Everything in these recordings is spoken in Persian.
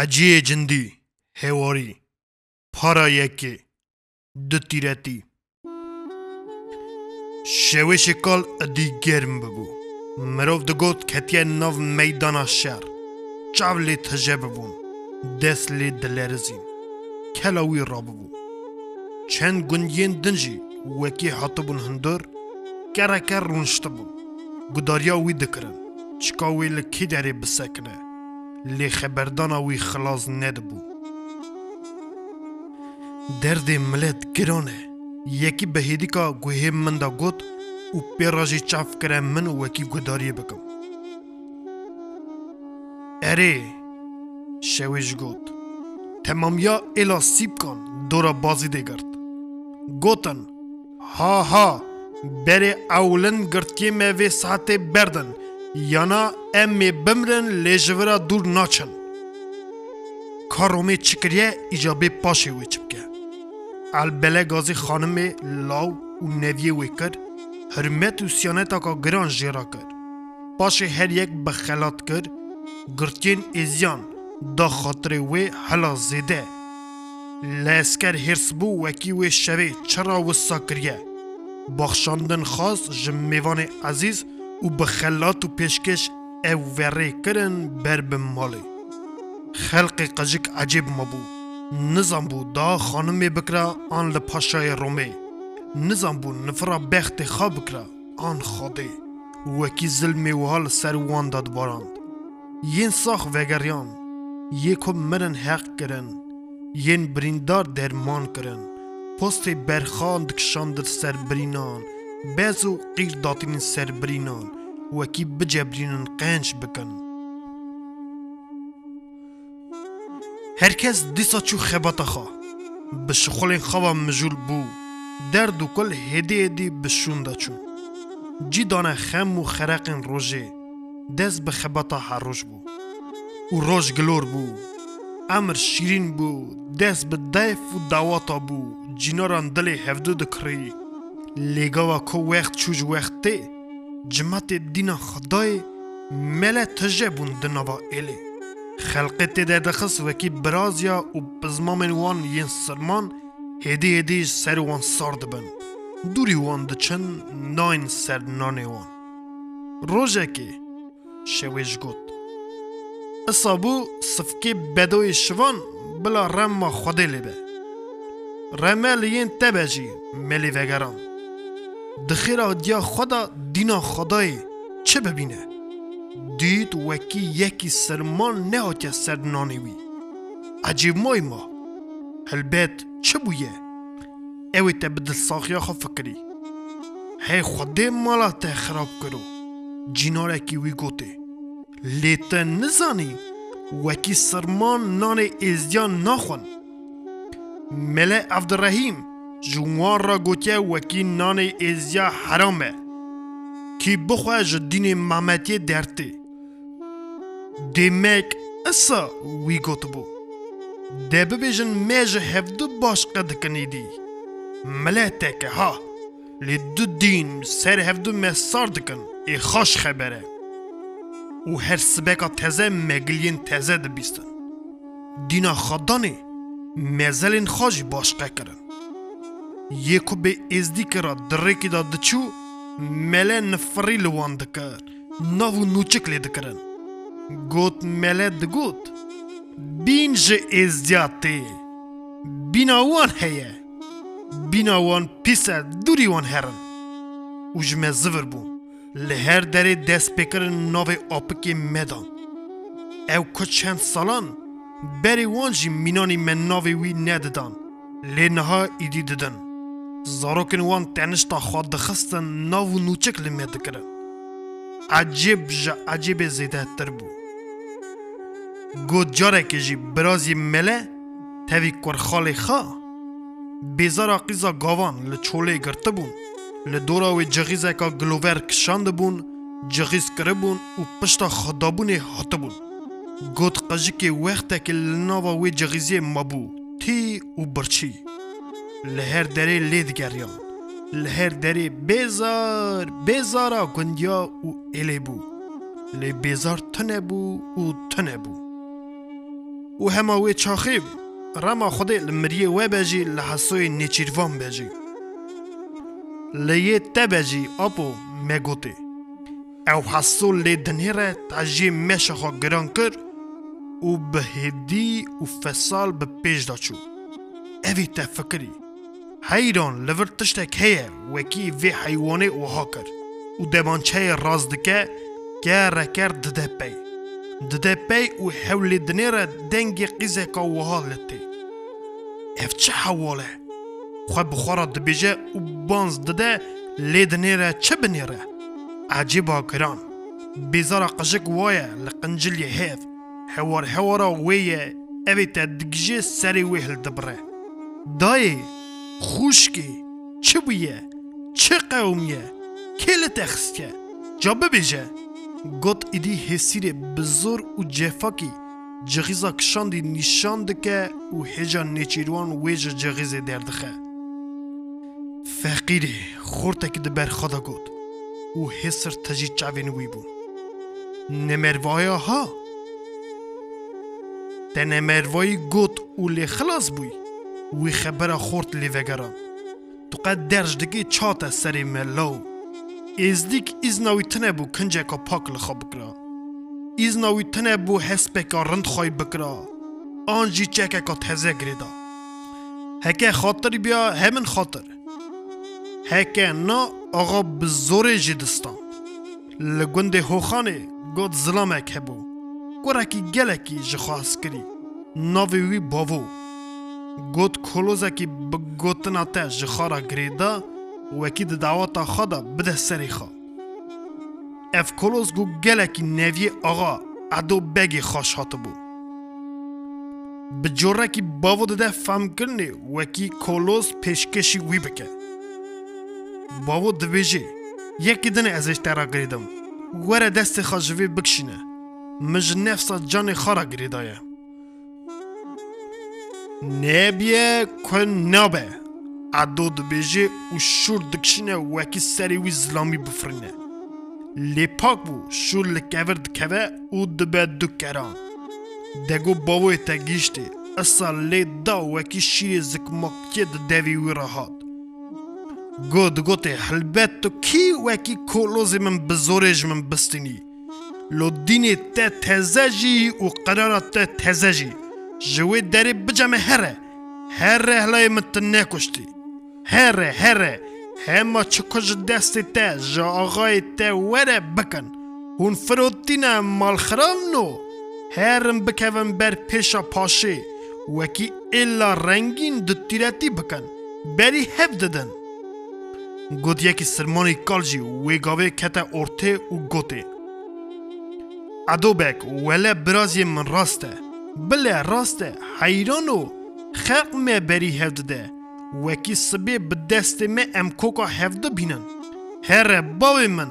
حجی جندی هواری پارا یکی دو تیرتی شوی شکال ادی گرم ببو مروف دگوت کتیه نو میدان شهر چاولی تجه ببون دست لی دلرزین کلاوی را ببو چند گنجین دنجی وکی حتبون هندر کرا کر رونشت بون گداریا وی دکرن چکاوی لکی داری بسکنه لی خبردانا وی خلاص ندبو درد ملت گرانه. یکی بهیدی که گوه من دا گوت و پیراجی چاف کرم من وکی گداری بکم. اره شویش گوت. تمام یا الا سیب کن دورا بازی ده گرد. گوتن ها ها بره اولن گرتکی موی ساعت بردن یانا امی بمرن لیجورا دور ناچن کارومی چکریه ایجابه پاشه وی چپکه البله گازی خانم لاو و نویه وی کرد حرمت و سیانتا که گران جیرا کرد پاشه هر یک بخلات کرد گرتین ازیان دا خاطر وی حلا زیده لسکر هرس بو وکی وی شوی چرا وسا کریه بخشاندن خاص جمیوان عزیز و بخلات و پیشکش او وره کرن بر بمالی خلق قجک عجیب مبو نظام بو دا خانم بکرا آن لپاشای رومی. نظام بو نفرا بخت خواب بکرا آن خاده وکی ظلمی و حال سر وان داد باراند ین ساخ وگریان. یکو مرن حق کرن. ین بریندار درمان کرن. پست برخان دکشاندر سر برینان. بێز و قیل داتینین سەربرینان وەکی بجەبرینن قەنج بکەن. هەرکەس دیسا چوو خێبەتەخوا bi şixulên xewa mijûl bû derd û kul hêdî hêdî bi şûn de çû cî dane xem û xereqên rojê dest bi xebata herroj bû û roj gilor bû emir şîrîn bû dest bi deyf û dawata bû cînaran dilê hevdû dikirî لێگەوە کۆ وەخت چوج وەختێ جمەتێ دینە خدای مەلە تەژە بوون دنەوە ئێلێ خەلقێ تێدا دەخست وەکی برازیا و بزمامێن وان یەن سەرمان هێدی هێدی سەر وان سار دەبن دووری وان دەچن ناین سەر نانێوان ڕۆژێکی شێوێژ گوت۔ ئەسا بوو سفکێ بەدۆی شوان بلا ڕەممە خودێ لێبێ ڕەمە لە یەن تەبەژی مەلی ڤەگەران دخیرا دیا خدا دینا خدای چه ببینه؟ دید وکی یکی سرمان نه آتیا سر نانوی عجیب مای ما. هلبت چه بویه؟ اوی تا بدل ساخیا خو فکری. هی خوده مالا تا خراب کرو. جینارکی وی گوته. لیتا نزانی. وکی سرمان نان ازیان ناخون. مله عبدالرحیم جوان را گوتیه وکی نان ازیا حرامه. کی بخواه جدین مامتی درته دیمک اصا وی گوت بو. دبه بیجن میج هفته باش قد کنیدی. ملاه تکه ها. لی دو دین سر هفته مسار دکن. ای خوش خبره. او هر سبکا تزه مگلین تزه دبیستن. دینا خدانه مزلین خوش باش قد bê êzdî kira dirêkî da diçû mele nifirî li wan dikir. Nav û nûçik lê dikirin گوت ملت گوت بین جه ازدیاتی بینا وان هیه بینا وان پیسه دوری وان هرن و جمه زور بون لهر دری دست بکرن ناو آپکی مدان او که چند سالان بری وان جی مینانی من ناوی وی نددان لی نها ایدی ددن زاروکن وان تنشتا خواد دخستن ناو نوچک لمه دکرن عجیب جا عجیب زیده تر بود گوت جارێکی jî birazî mele tevî kurxalê xa Bêzara qîza gavan li çolê girtibûn li dora wê cixîzeka gilover kişandibûn cixîz kiribûn û pişta xedabûnê hatibûn Got qejikê wextekê li nava wê cixîziyê mabû tî û birçî Derê lê digeriyan li her derê bêzar bêzara gundiya û êlê bû lê bêzar tune bû û tune bû و هما وی چاخیب رما خودی لمریه و بجی لحسوی نیچیروان بجی. لیه تبجی اپو مگوتی. او حسو لی دنیره تجی مشخا گران کر و به هدی و فسال به تفکری حیران لور تشتک هیه وکی وی حیوانه و ها کر و دبانچه راز دکه گره کرد دده پی دده پی و حولی دنیره دنگی قیزه که و ها لطی. اف چه حواله؟ خو بخورا دبیجه و بانز دده لی دنیره چه بنیره؟ عجیبا کران بیزارا قشک وایه لقنجلی هیف حوار حوارا ویه اوی تا دگجه سری وی هل دبره. دایی خوشکی چه بویه؟ چه قومیه؟ کل تخسکه؟ جا ببیجه. گوت ایدی حسیر بزر و جفاکی. جغیزا کشاندی نشان دکه و هجا نیچیروان ویج جغیز دردخه. فقیری خورتک دبر خدا گوت. و حسر تجی چاوین وی بون نمروایا ها ده نمروایی گوت و لی خلاص بوی. وی خبر خورت لی وگران تو قد درج دگی چاته سری ملو. ازدیک ایزناوی تنه بو کنجه که پاک لخوا بکرا. ایزناوی تنه بو حسبه که رند خواهی بکرا. آنجی چکه که تزه گریدا. هکه خاطر بیا همین خاطر. هکه نا آقا بزور جدستان لگوند هوخانه گود ظلامک هبو گورکی گلکی جخواست کری. ناوی وی باوو گوت کلوزکی بگوتنا ته جخارا گریدا وکی د دعوتا خدا بده سری خوا۔ اف کلوز گو گلکی نوی آقا ادو بگی خوش هاتو بو۔ بجوره کی باو ده فهم کرنی وکی کلوز پیشکشی وی بکه باو دبیجی یکی دنه ازش ترا گریدم۔ وره دست خاجوی بکشینه مج نفسا جان خارا گریدایه نبیه کن نابه عدو دبیجی و شور دکشینه وکی سری وی زلامی بفرینه لی پاک بو شور لکور دکوه و دبه دکران دگو باوی تا گیشتی اصلا لی دا وکی شیر زکماکی دوی وی راحات گود گوته حلبت تو کی وکی کولوزی من بزورج من بستینی لو دینی تا تزجی و قرارات تا تزجی جوی داری بجمع هره هره هلای متنه کشتی هره هره همه چکش دستی تا جا آقای تا وره بکن هون فروتینا مال خرام نو هرم بکوم بر پیشا پاشه وکی الا رنگین دو تیراتی بکن بری هف ددن گوت یکی سرمانی کالجی وی گاوه کتا ارته و گوته عدوبک وله برازی من راسته بلێ ڕاستە حەیران و خەق مێ بەری هەفددە وەکی سبێ بدەستێ مێ ئەم کۆکە هەفدە بینن هەرە باوێ من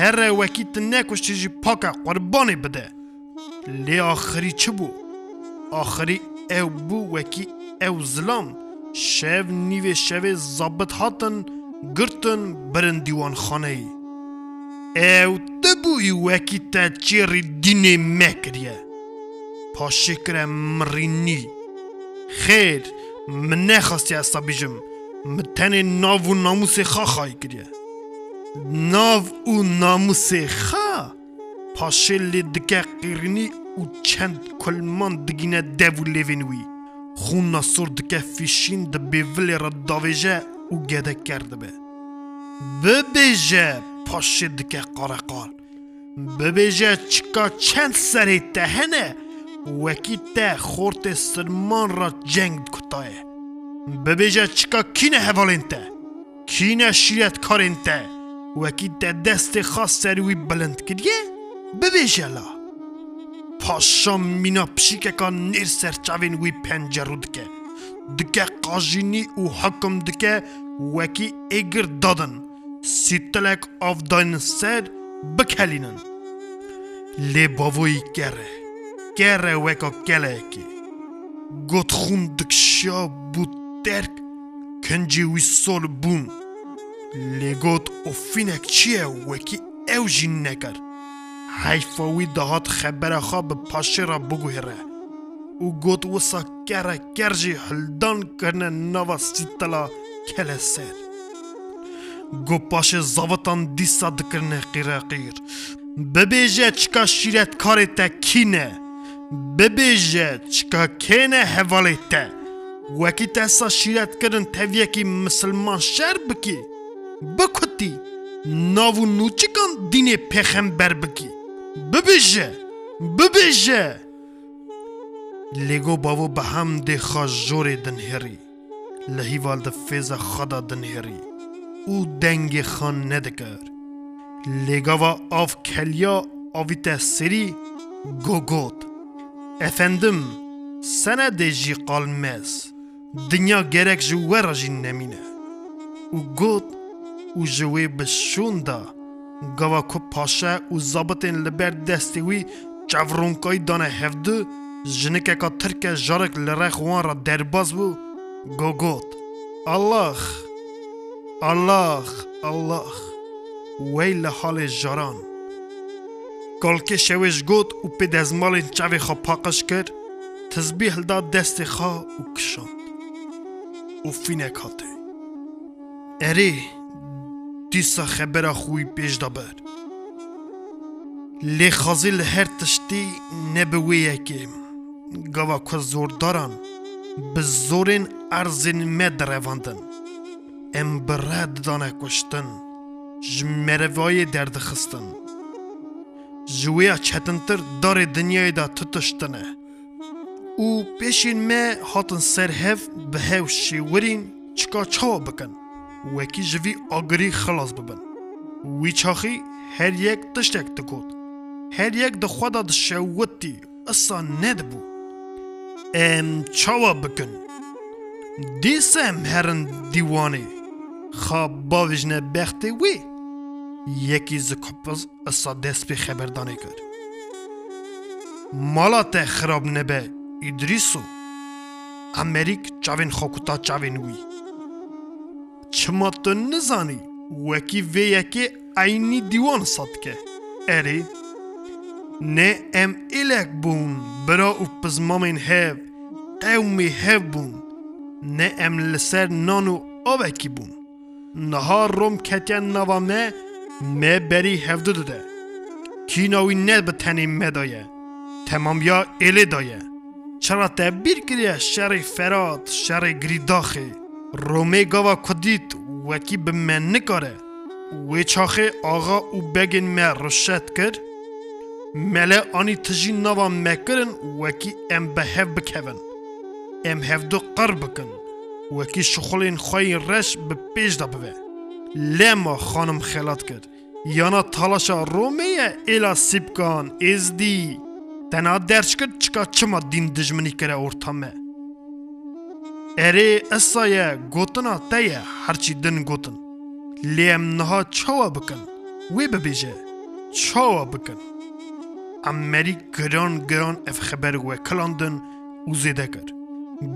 هەرە وەکی تنەکوشتیژی پاکە قوربانێ بدە. لێ ئاخری چ بوو؟ ئاخری ئەو بوو وەکی ئەو زلام شەو نیوێ شەوێ زابت هاتن گرتن برن دیوانخانەی. ئەو تبووی وەکی تە چێڕی دینێ مەکریە پاشکر مرینی خیر من نخواستی عصبی جم من تن ناو و ناموس خا خواهی کریه. ناو و ناموس خا؟ پاشل دکه قیرنی و چند کلمان دگینه دو لیوینوی خون نصور دکه فیشین ده بیولی را داویجه و گده کرده به. ببیجه پاشل دکه قارقار. ببیجه چکا چند سری تهنه؟ وکی ته خورت سرمان را جنگ کتاه ببیجه چکا کینه حوالین ته؟ کینه شیرت کارین ته؟ وکی ته دست خاص سروی بلند کریه؟ ببیجه لا. پاشا مینا پشیکه که نیر سرچاوین وی پنجرو دکه دکه قاجینی و حکم دکه وکی اگر دادن. سیتلک آف داین سر بکلینن. لی باوی گره. گره وکا گله کی گوت خون دکشا بود درک کنجی وی سول بون لی گوت افینک چیه وکی او جین نکر حیفاوی دهات خبره خواه به پاشه را بگوهره û got wisa kere ker jî hildan kirine nava sîtela kele ser. Got paşê zavitan dîsa dikirine qîreqîr. Bibêje çika şîretkarê te kîne. Bibêje ببێژە چکە کێنە هەواڵی تە وەکی تەسا شیرەتکردن تەویەکی مسلمان شەر بکی بکوتی ناو و نوچکان دینێ پێخەمبەر بکی ببێژە ببێژە لێگۆ باوە بە هەم دێخا ژۆرێ دنهێڕی لە هیواڵدە فێزە خەدا دنهێڕی و دەنگێ خان نەدەکرد لێگاوە ئاف کەلیا ئاویتە سری گۆگۆت Efendim, sene dê jî. Dinya gerek ji we re jî nemîne. got û ji wê da gava ku paşe û zabitên li ber destê wî hevdû jinikeka tirke jarek li rex wan ra derbas bû gogot. Allah! Allah! Allah! Wey li halê jaran. گلکه شویش گود و پی دزمالین چوی خواه پاکش کرد تزبیح دا دست خواه و کشاند و فینه کاته اری دیسا خبر خوی پیش دابر لی هر تشتی نبوی یکیم گوا که زور دارن به زورین ارزین مد رواندن ام براد دانه کشتن جمروای درد خستن didane kuştin, ji merevayê derdixistin. Ji wê ya çetintir darê dinyayê da tutuştine. û pêşên me hatin ser hev bi hev şêwirîn çika çawa bikin. Wekî ji vî agirî xilas bibin. Wî çaxî her yek tiştek dikot. Her yek di xwe da dişewitî issa nedibû. Em çawa bikin. Em herin dîwanê. Xa bavêjne bextê wê. Yekî zikopiz issa dest pê xeberdanê kir. Mala te xirab nebe İdriso. Amerik çavên xekuta çavên wî. Çima tu nizanî wekî vê yekê aynî dîwan sadike. Erê Ne em îlek bûn bira û pizmamên hev qewmê hev bûn Ne em li ser می بری هفده دوده کی نوی نه به تنی می دایه تمام یا ایلی دایه چرا تا بیر گریه شر فراد شر گری رومی گوه کدیت وکی به من نکاره وی چاخه آغا او بگین می رشد کر مله آنی تجی نوا مکرن وکی ام به هف بکوین ام هفده قر بکن وکی شخولین خواهی رش به پیش دا لما خانم خلات کرد. یانا تالاشا رومیه ایلا سیبکان ازدی تنها درش کرد چکا چما دین دجمنی کرده اورتامه اره اصایه گوتنا تایه هرچی دن گوتن لیم نها چاوا بکن وی ببیجه چاوا بکن. امری گران گران اف خبر و کلاندن او زیده کرد.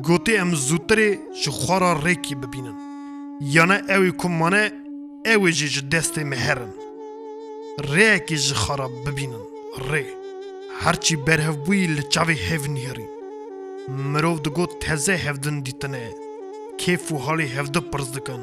گوتی ام زودتره شخوارا ریکی ببینن. یانا اوی کمانه bibînin Yana ew ê ku mane ew ê jî ji destê me herin. Rêyekê ji xara bibînin. Rê Herçî berhevbûyî li çavê hev nêrîn Mirov digot teze hevdin dîtine Kêf û halê hevde pirz dikin.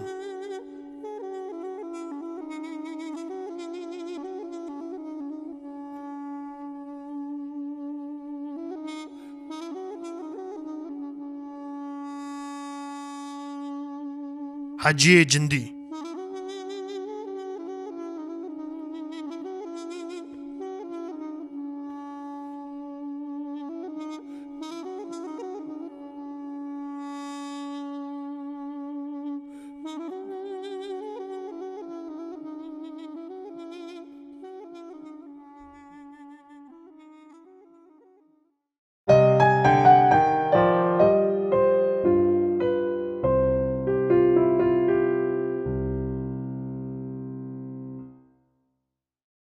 Haciyê cindî